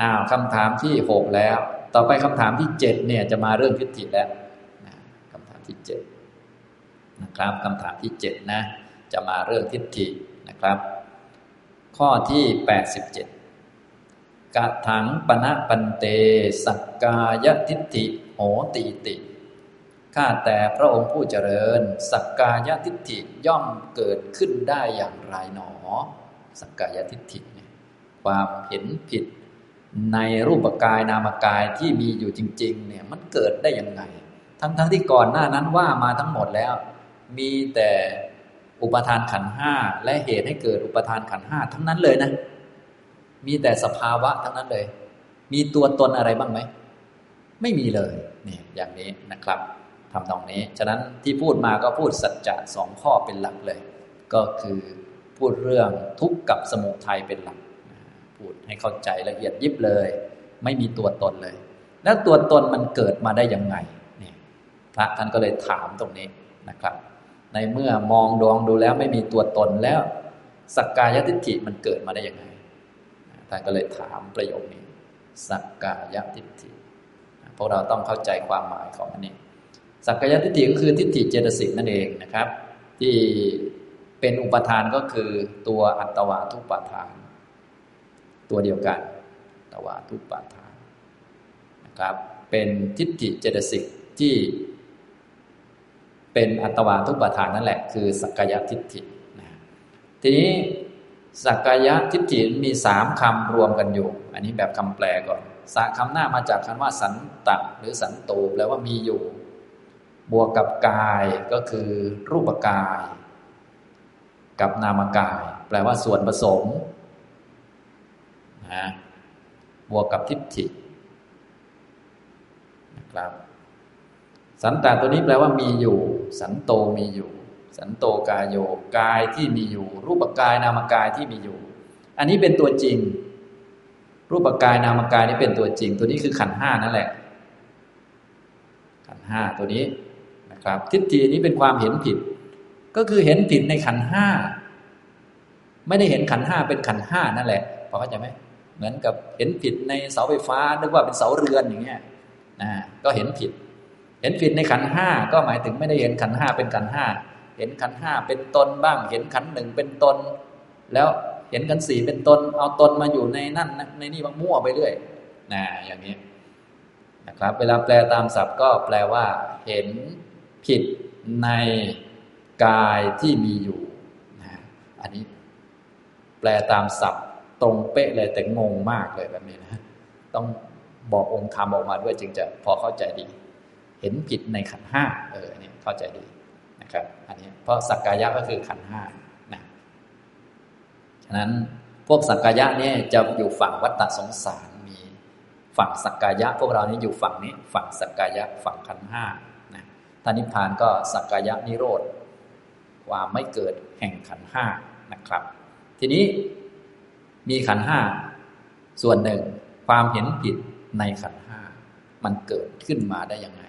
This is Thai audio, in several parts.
อ้าวคำถามที่หกแล้ว ต่อไปคำถามที่เจ็ดเนี่ยจะมาเรื่องทิฏฐิแล้วคำถามที่เจ็ดนะครับคำถามที่เจ็ดนะ จะมาเรื่องทิฏฐินะครับ ข้อที่แปดสิบเจ็ดกะถังปณะปันเต สักกายทิฏฐิโหติติข้าแต่พระองค์ผู้เจริญ สักกายทิฏฐิย่อมเกิดขึ้นได้อย่างไรหนอ สักกายทิฏฐิความเห็นผิด ในรูปกายนามกายที่มีอยู่จริง ๆ เนี่ยมันเกิดได้ยังไง ทั้งๆทที่ก่อนหน้านั้นว่ามาทั้งหมดแล้ว มีแต่อุปทานขันห้าและเหตุให้เกิดอุปทานขันห้าทั้งนั้นเลยนะ มีแต่สภาวะทั้งนั้นเลย มีตัวตนอะไรบ้างไหมไม่มีเลยนี่อย่างนี้นะครับทำตรงนี้ ฉะนั้นที่พูดมาก็พูดสัจจะสองข้อเป็นหลักเลย ก็คือพูดเรื่องทุกข์กับสมุทัยเป็นหลัก พูดให้เข้าใจละเอียดยิบเลย ไม่มีตัวตนเลย แล้วตัวตนมันเกิดมาได้ยังไงเนี่ยพระท่านก็เลยถามตรงนี้นะครับ ในเมื่อมองดวงดูแล้วไม่มีตัวตนแล้วสักกายทิฏฐิมันเกิดมาได้ยังไงท่านก็เลยถามประโยคนี้ สักกายทิฏฐิพวกเราต้องเข้าใจความหมายของอันนี้ สักกายทิฏฐิก็คือทิฏฐิเจตสิกนั่นเองนะครับ ที่เป็นอุปทานก็คือตัวอัตวาทุปาทาน ตัวเดียวกัน ตวาทุปาทานนะครับ เป็นทิฏฐิเจตสิกที่เป็นอัตวาทุปาทานนั่นแหละ คือสักกายทิฏฐินะทีนี้สักกายทิฏฐิมีสามคำรวมกันอยู่ อันนี้แบบคำแปลก่อนสคำหน้ามาจากคำว่าสันตะหรือสันโตแปลว่ามีอยู่ บวกกับกายก็คือรูปกาย กับนามกาย แปลว่าส่วนผสม นะบวกกับทิฏฐินะครับ สันตะตัวนี้แปลว่ามีอยู่ สันโตมีอยู่ สันโตกายโยกายที่มีอยู่ รูปกายนามกายที่มีอยู่ อันนี้เป็นตัวจริง รูปกายนามกายนี่เป็นตัวจริง ตัวนี้คือขันห้านั่นแหละ ขันห้าตัวนี้นะครับ ทิฏฐินี้เป็นความเห็นผิด ก็คือเห็นผิดในขันห้าไม่ได้เห็นขันห้าเป็นขันห้านั่นแหละพอเข้าใจไหม เหมือนกับเห็นผิดในเสาไฟฟ้านึกว่าเป็นเสาเรือนอย่างเงี้ยนะก็เห็นผิด เห็นผิดในขันห้าก็หมายถึงไม่ได้เห็นขันห้าเป็นขันห้าเห็นขันห้าเป็นตนบ้าง เห็นขันหนึ่งเป็นตน แล้วเห็นขันสี่เป็นตน เอาตนมาอยู่ในนั่นในนี่บางมั่วไปเรื่อยนะอย่างนี้นะครับ เวลาแปลตามศัพท์ก็แปลว่า เห็นผิดในกายที่มีอยู่นะอันนี้แปลตามศัพท์ ตรงเป๊ะเลยแต่งงมากเลยแบบนี้นะ ต้องบอกองค์ธรรมออกมาด้วยจึงจะพอเข้าใจดี เห็นผิดในขันห้าเออเนี่ยเข้าใจดีนะครับ อันนี้เพราะสักกายะก็คือขันห้านะฉะนั้นพวกสักกายะเนี่ยจะอยู่ฝั่งวัฏสงสารมีฝั่งสักกายะ พวกเรานี้อยู่ฝั่งนี้ ฝั่งสักกายะฝั่งขันห้านะท่านิพพานก็สักกายะนิโรธความไม่เกิดแห่งขันห้านะครับ ทีนี้ มีขันห้าส่วนหนึ่งความเห็นผิดในขันห้ามันเกิดขึ้นมาได้ยังไง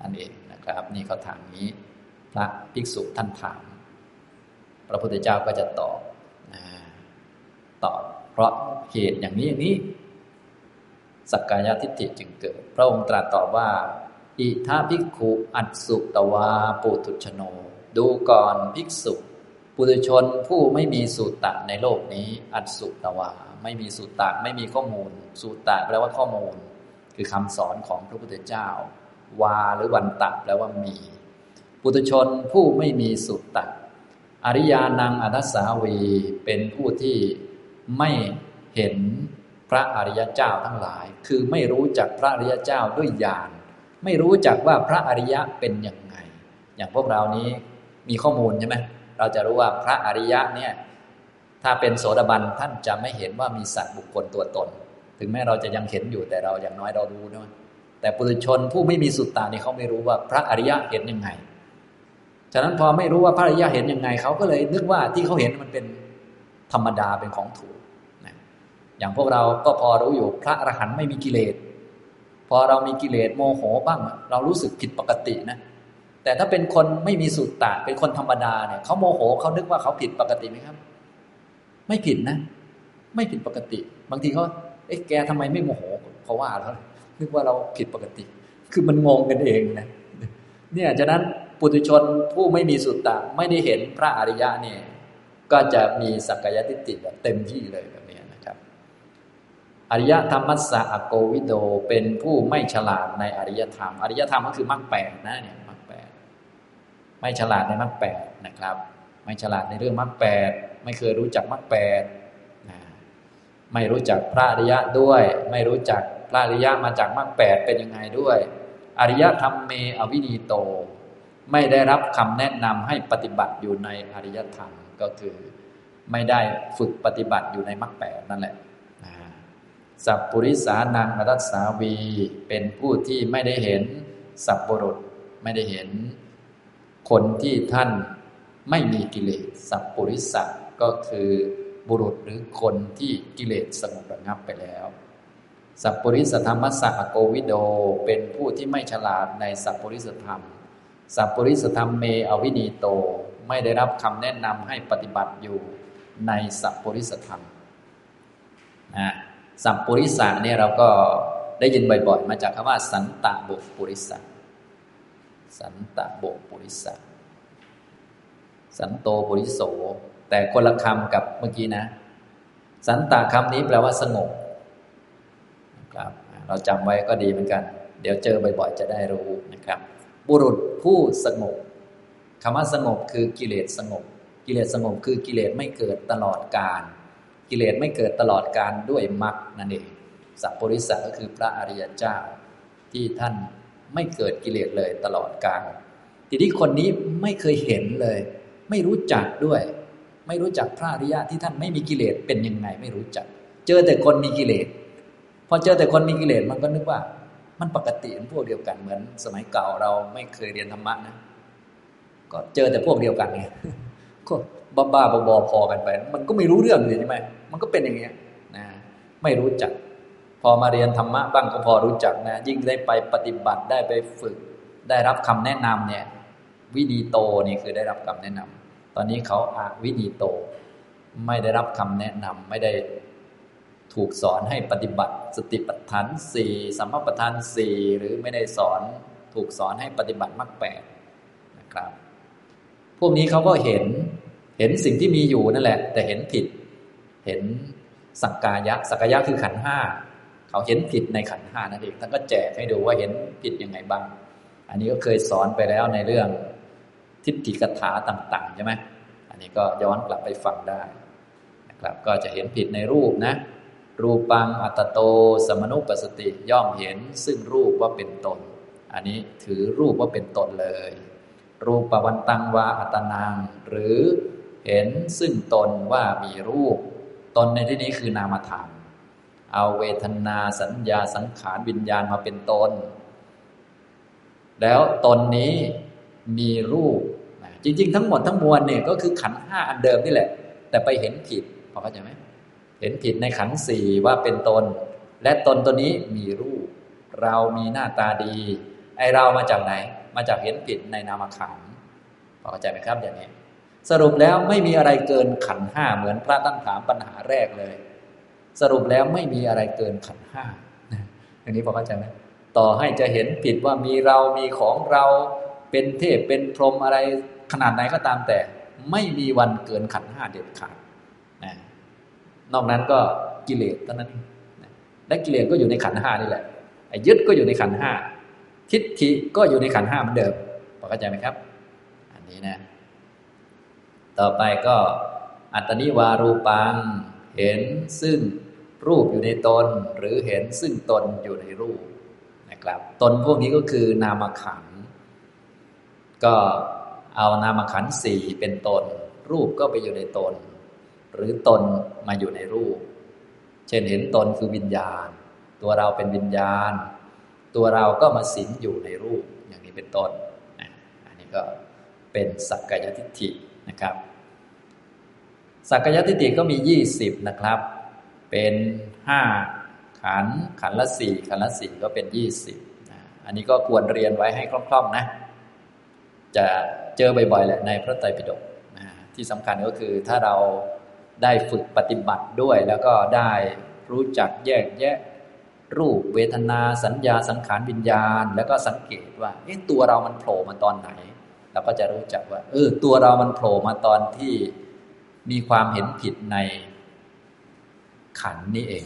นั่นเองนะครับ นี่เขาถามนี้ พระภิกษุท่านถาม พระพุทธเจ้าก็จะตอบนะตอบเพราะเหตุอย่างนี้อย่างนี้สักกายทิฏฐิจึงเกิด พระองค์ตรัสตอบว่า อิทาภิกขุอัตสุตวาปุถุชโน ดูก่อนภิกษุ ปุถุชนผู้ไม่มีสุตตะในโลกนี้ อัตสุตวาไม่มีสุตตะไม่มีข้อมูลสุตตะแปลว่าข้อมูล คือคำสอนของพระพุทธเจ้า วาหรือวันตะแปลว่ามี ปุถุชนผู้ไม่มีสุตตะอริยานังอัตสาวีเป็นผู้ที่ไม่เห็นพระอริยเจ้าทั้งหลาย คือไม่รู้จักพระอริยเจ้าด้วยญาณไม่รู้จักว่าพระอริยะเป็นยังไง อย่างพวกเรานี้มีข้อมูลใช่ไหม เราจะรู้ว่าพระอริยะเนี่ยถ้าเป็นโสดาบันท่านจะไม่เห็นว่ามีสัตว์บุคคลตัวตน ถึงแม้เราจะยังเห็นอยู่แต่เราอย่างน้อยเรารู้นะแต่ปุถุชนผู้ไม่มีสุตตานี่เขาไม่รู้ว่าพระอริยะเห็นยังไง ฉะนั้นพอไม่รู้ว่าพระอริยะเห็นยังไงเขาก็เลยนึกว่าที่เขาเห็นมันเป็นธรรมดาเป็นของถูกนะอย่างพวกเราก็พอรู้อยู่พระอรหันต์ไม่มีกิเลส พอเรามีกิเลสโมโหบ้าง เรารู้สึกผิดปกตินะ แต่ถ้าเป็นคนไม่มีสุตตะเป็นคนธรรมดาเนี่ยเขาโมโหเขานึกว่าเขาผิดปกติไหมครับ ไม่ผิดนะ ไม่ผิดปกติ บางทีเขาเอ๊ะแกทำไมไม่โมโหเพราะว่าแล้วนึกว่าเราผิดปกติ คือมันงงกันเองนะเนี่ยฉะนั้นปุถุชนผู้ไม่มีสุตตะไม่ได้เห็นพระอริยะเนี่ย ก็จะมีสักกายทิฏฐิแบบเต็มที่เลยแบบนี้นะครับ อริยธรรมัสสะอโกวิโดเป็นผู้ไม่ฉลาดในอริยธรรม อริยธรรมก็คือมรรคแปดนะเนี่ย ไม่ฉลาดในมรรคแปดนะครับ ไม่ฉลาดในเรื่องมรรคแปดไม่เคยรู้จักมรรคแปดไม่รู้จักพระอริยะด้วย ไม่รู้จักพระอริยะมาจากมรรคแปดเป็นยังไงด้วย อริยธรรมเมอวินีโต ไม่ได้รับคำแนะนำให้ปฏิบัติอยู่ในอริยธรรมก็คือ ไม่ได้ฝึกปฏิบัติอยู่ในมรรคแปดนั่นแหละสัพปุริสานังรัตสาวี เป็นผู้ที่ไม่ได้เห็นสัพปรุษไม่ได้เห็น คนที่ท่านไม่มีกิเลสสัพปุริสะก็คือบุรุษหรือคนที่กิเลสสงบระงับไปแล้ว สัพปริสธรรมสักโกวิโดเป็นผู้ที่ไม่ฉลาดในสัพปริสธรรม สัพปริสธรรมเมอวินีโตไม่ได้รับคำแนะนำให้ปฏิบัติอยู่ในสัพปริสธรรมนะสัพปริสะเนี่ยเราก็ได้ยินบ่อยๆ มาจากคำว่าสันตะบุปริสะ สันตะบุปุริสะสันโตปุริโส แต่คนละคำกับเมื่อกี้นะ สันตะคำนี้แปลว่าสงบครับเราจำไว้ก็ดีเหมือนกัน เดี๋ยวเจอบ่อยๆจะได้รู้นะครับ บุรุษผู้สงบคำว่าสงบคือกิเลสสงบ กิเลสสงบคือกิเลสไม่เกิดตลอดกาลกิเลสไม่เกิดตลอดการด้วยมรรคนั่นเองสัพปริสัก็คือพระอริยเจ้าที่ท่าน ไม่เกิดกิเลสเลยตลอดกาลทีนี้คนนี้ไม่เคยเห็นเลย ไม่รู้จักด้วย ไม่รู้จักพระอริยะที่ท่านไม่มีกิเลสเป็นยังไงไม่รู้จัก เจอแต่คนมีกิเลสพอเจอแต่คนมีกิเลสมันก็นึกว่า มันปกติเป็นพวกเดียวกันเหมือน สมัยเก่าเราไม่เคยเรียนธรรมะนะก็เจอแต่พวกเดียวกันไงก็บ้าบ้าบอพอกันไป มันก็ไม่รู้เรื่องเลยใช่ไหมมันก็เป็นอย่างเงี้ยนะไม่รู้จัก พอมาเรียนธรรมะบ้างก็พอรู้จักนะ ยิ่งได้ไปปฏิบัติได้ไปฝึก ได้รับคำแนะนำเนี่ย วิดีโตนี่คือได้รับคำแนะนำอนนี้เขาอาวินีโต ไม่ได้รับคำแนะนำไม่ได้ถูกสอนให้ปฏิบัติ สติปัฏฐานสี่สัมมาปัฏฐานสี่หรือไม่ได้สอนถูกสอนให้ปฏิบัติมรรคแปดนะครับ พวกนี้เขาก็เห็นเห็นสิ่งที่มีอยู่นั่นแหละ แต่เห็นผิด เห็นสักกายะสักกายะคือขันห้า เขาเห็นผิดในขันห้านั่นเองท่านก็แจกให้ดูว่าเห็นผิดยังไงบ้าง อันนี้ก็เคยสอนไปแล้วในเรื่องทิฏฐิกถาต่าง ๆ ใช่ไหมอันนี้ก็ย้อนกลับไปฟังได้นะครับ ก็จะเห็นผิดในรูปนะ รูปังอัตโต สมนุปสติย่อมเห็นซึ่งรูปว่าเป็นตน อันนี้ถือรูปว่าเป็นตนเลย รูปปวันตังวาอัตนังหรือเห็นซึ่งตนว่ามีรูป ตนในที่นี้คือนามธรรม เอาเวทนาสัญญาสังขารวิญญาณมาเป็นตน แล้วตนนี้มีรูป จริง ๆ ทั้งหมดทั้งมวลเนี่ยก็คือขันห้าอันเดิมนี่แหละ แต่ไปเห็นผิดพอเข้าใจไหมเห็นผิดในขันสี่ว่าเป็นตน และตนตัวนี้มีรูป เรามีหน้าตาดี ไอเรามาจากไหน มาจากเห็นผิดในนามขันพอเข้าใจไหมครับอย่างนี้ สรุปแล้วไม่มีอะไรเกินขันห้าเหมือนพระตั้งถามปัญหาแรกเลย สรุปแล้วไม่มีอะไรเกินขันห้าอย่างนี้พอเข้าใจไหมต่อให้จะเห็นผิดว่ามีเรามีของเราเป็นเทพเป็นพรหมอะไรขนาดไหนก็ตามแต่ ไม่มีวันเกินขันห้าเด็ดขาดนะนอกนั้นก็กิเลสเท่านั้นและกิเลสก็อยู่ในขันห้านี่แหละไอ้ยึดก็อยู่ในขันห้าทิฏฐิก็อยู่ในขันห้าเหมือนเดิมพอเข้าใจไหมครับ อันนี้นะ ต่อไปก็อัตนิวารูปัง เห็นซึ่ง รูปอยู่ในตนหรือเห็นซึ่งตนอยู่ในรูปนะครับตนพวกนี้ก็คือนามขัน ก็เอานามขันสี่เป็นตน รูปก็ไปอยู่ในตน หรือตนมาอยู่ในรูป เช่นเห็นตนคือวิญญาณ ตัวเราเป็นวิญญาณ ตัวเราก็มาสิงอยู่ในรูปอย่างนี้เป็นต้นอันนี้ก็เป็นสักกายทิฏฐินะครับสักกายทิฏฐิก็มียี่สิบนะครับ เป็นห้าขันขันละสี่ขันละสี่ก็เป็นยี่สิบอันนี้ก็ควรเรียนไว้ให้คล่องๆนะ จะเจอบ่อยๆแหละในพระไตรปิฎกที่สำคัญก็คือถ้าเราได้ฝึกปฏิบัติด้วย แล้วก็ได้รู้จักแยกแยะ รูปเวทนาสัญญาสังขารวิญญาณ แล้วก็สังเกตว่าเอ๊ะตัวเรามันโผล่มาตอนไหน เราก็จะรู้จักว่าเออตัวเรามันโผล่มาตอนที่มีความเห็นผิดใน ขันนี้เอง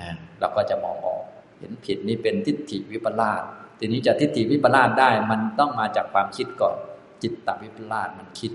นะเราก็จะมองออก เห็นผิดนี่เป็นทิฏฐิวิปลาสทีนี้จะทิฏฐิวิปลาสได้ มันต้องมาจากความคิดก่อน จิตตวิปลาสมันคิด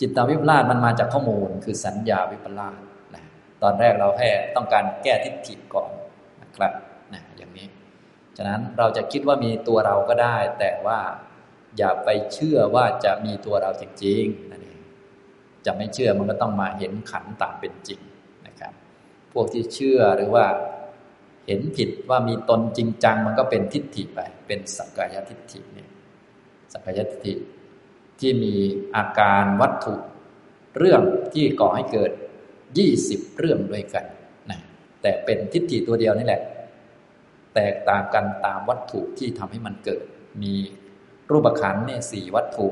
จิตตวิปลาสมันมาจากข้อมูล คือสัญญาวิปลาสนะตอนแรกเราแค่ต้องการแก้ทิฏฐิก่อนนะครับนะอย่างนี้ ฉะนั้นเราจะคิดว่ามีตัวเราก็ได้ แต่ว่าอย่าไปเชื่อว่าจะมีตัวเราจริงๆนั่นเองจะไม่เชื่อมันก็ต้องมาเห็นขันตามเป็นจริง พวกที่เชื่อหรือว่า เห็นผิดว่ามีตนจริงจัง มันก็เป็นทิฏฐิไป เป็นสักกายทิฏฐิเนี่ยสักกายทิฏฐิที่มีอาการวัตถุเรื่องที่ก่อให้เกิดยี่สิบเรื่องด้วยกันนะแต่เป็นทิฏฐิตัวเดียวนี่แหละ แตกต่างกันตามวัตถุที่ทำให้มันเกิด มีรูปขันเนี่ยสี่วัตถุ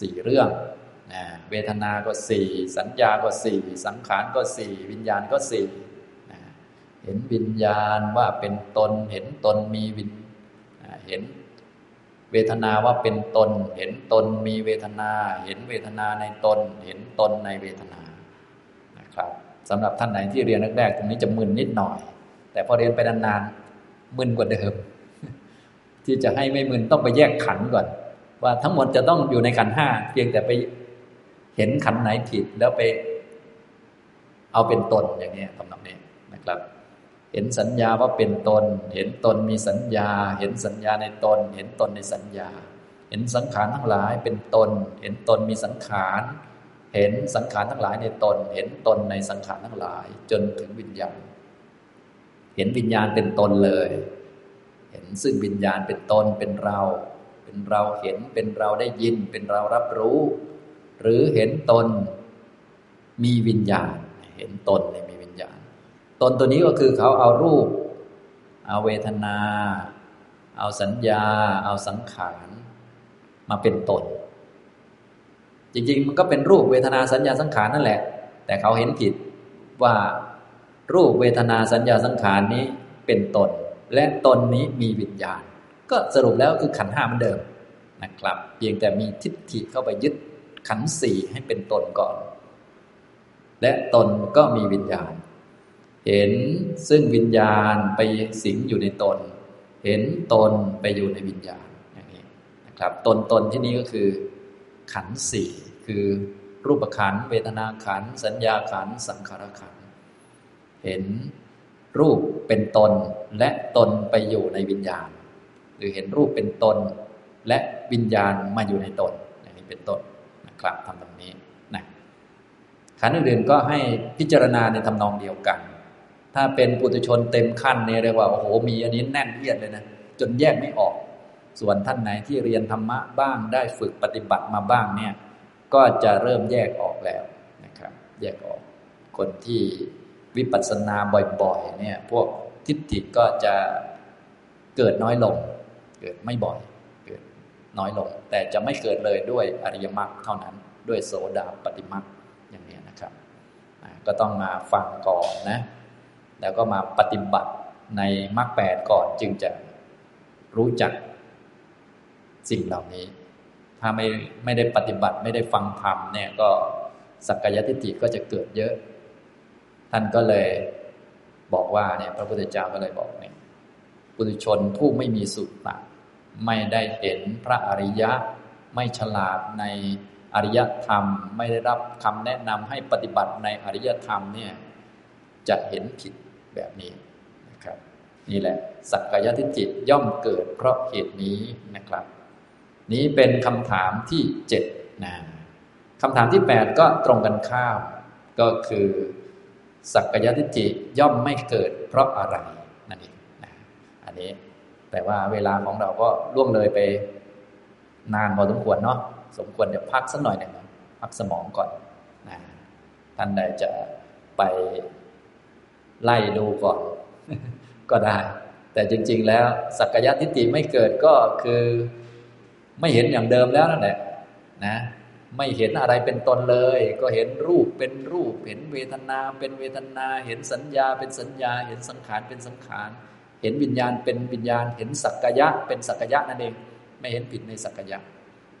สี่เรื่อง นะเวทนาก็สี่สัญญาก็สี่สังขารก็สี่วิญญาณก็สี่นะเห็นวิญญาณว่าเป็นตน เห็นตนมีวิญเห็นเวทนาว่าเป็นตน เห็นตนมีเวทนา เห็นเวทนาในตน เห็นตนในเวทนานะครับสำหรับท่านไหนที่เรียนแรกๆตรงนี้จะมึนนิดหน่อย แต่พอเรียนไปนานๆมึนกว่าเดิม ที่จะให้ไม่มึนต้องไปแยกขันก่อน ว่าทั้งหมดจะต้องอยู่ในขันห้าเพียงแต่ไป เห็นขันไหนผิดแล้วไป เอาเป็นตนอย่างนี้ทำนองนี้นะครับ เห็นสัญญาว่าเป็นตน เห็นตนมีสัญญา เห็นสัญญาในตน เห็นตนในสัญญา เห็นสังขารทั้งหลายเป็นตน เห็นตนมีสังขารเห็นสังขารทั้งหลายในตน เห็นตนในสังขารทั้งหลาย จนถึงวิญญาณ เห็นวิญญาณเป็นตนเลย เห็นซึ่งวิญญาณเป็นตนเป็นเรา เป็นเราเห็นเป็นเราได้ยิน เป็นเรารับรู้ หรือเห็นตนมีวิญญาณ เห็นตนมีวิญญาณ ตนตัวนี้ก็คือเขาเอารูป เอาเวทนา เอาสัญญา เอาสังขารมาเป็นตน จริงๆ มันก็เป็นรูปเวทนาสัญญาสังขารนั่นแหละ แต่เขาเห็นผิดว่ารูปเวทนาสัญญาสังขารนี้เป็นตน และตนนี้มีวิญญาณ ก็สรุปแล้วคือขันห้ามือนเดิมนะครับ เพียงแต่มีทิฏฐิเข้าไปยึด ขันสี่ให้เป็นตนก่อน และตนก็มีวิญญาณ เห็นซึ่งวิญญาณไปสิงอยู่ในตน เห็นตนไปอยู่ในวิญญาณอย่างนี้นะครับตนตนที่นี้ก็คือ ขันสี่คือรูปขันเวทนาขันสัญญาขันสังขารขันเห็นรูปเป็นตนและตนไปอยู่ในวิญญาณ หรือเห็นรูปเป็นตนและวิญญาณมาอยู่ในตนอย่างนี้เป็นต้น ครับทำตรงนี้นะขันอื่นๆก็ให้พิจารณาในทำนองเดียวกัน ถ้าเป็นปุถุชนเต็มขั้นเนี่ยเรียกว่าโอ้โหมีอันนี้แน่นเอียดเลยนะจนแยกไม่ออก ส่วนท่านไหนที่เรียนธรรมะบ้างได้ฝึกปฏิบัติมาบ้างเนี่ยก็จะเริ่มแยกออกแล้วนะครับ แยกออก คนที่วิปัสสนาบ่อยๆเนี่ยพวกทิฏฐิก็จะเกิดน้อยลง เกิดไม่บ่อย น้อยลง แต่จะไม่เกิดเลยด้วยอริยมรรคเท่านั้น ด้วยโสดาปฏิมรรคอย่างนี้นะครับก็ต้องมาฟังก่อนนะ แล้วก็มาปฏิบัติในมรรคแปดก่อนจึงจะรู้จักสิ่งเหล่านี้ ถ้าไม่ไม่ได้ปฏิบัติไม่ได้ฟังธรรมเนี่ยก็สักกายทิฏฐิก็จะเกิดเยอะ ท่านก็เลยบอกว่าเนี่ยพระพุทธเจ้าก็เลยบอกเนี่ยปุถุชนผู้ไม่มีสุตตะ ไม่ได้เห็นพระอริยะ ไม่ฉลาดในอริยธรรม ไม่ได้รับคำแนะนำให้ปฏิบัติในอริยธรรมเนี่ยจะเห็นผิดแบบนี้นะครับ นี่แหละ สักกายทิฏฐิย่อมเกิดเพราะเหตุนี้นะครับ นี้เป็นคำถามที่เจ็ดนะคำถามที่แปดก็ตรงกันข้ามก็คือสักกายทิฏฐิย่อมไม่เกิดเพราะอะไรนั่นเองนะอันนี้ แต่ว่าเวลาของเราก็ล่วงเลยไปนานพอสมควรเนาะสมควรจะพักสักหน่อยหนึ่งพักสมองก่อนนะท่านใดจะไปไล่ดูก่อน ก็ได้ แต่จริง ๆ แล้ว สักกายทิฏฐิไม่เกิดก็คือ ไม่เห็นอย่างเดิมแล้วนั่นแหละนะไม่เห็นอะไรเป็นตนเลย ก็เห็นรูปเป็นรูป เห็นเวทนาเป็นเวทนา เห็นสัญญาเป็นสัญญา เห็นสังขารเป็นสังขาร เห็นวิญญาณเป็นวิญญาณ เห็นสักกายะเป็นสักกายะนั่นเอง ไม่เห็นผิดในสักกายะ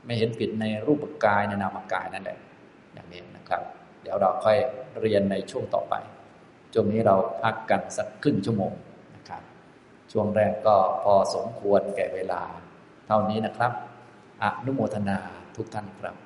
ไม่เห็นผิดในรูปกายในนามกายนั่นแหละอย่างนี้นะครับ เดี๋ยวเราค่อยเรียนในช่วงต่อไปช่วงนี้เราพักกันสักครึ่งชั่วโมงนะครับ ช่วงแรกก็พอสมควรแก่เวลา เท่านี้นะครับอนุโมทนาทุกท่านครับ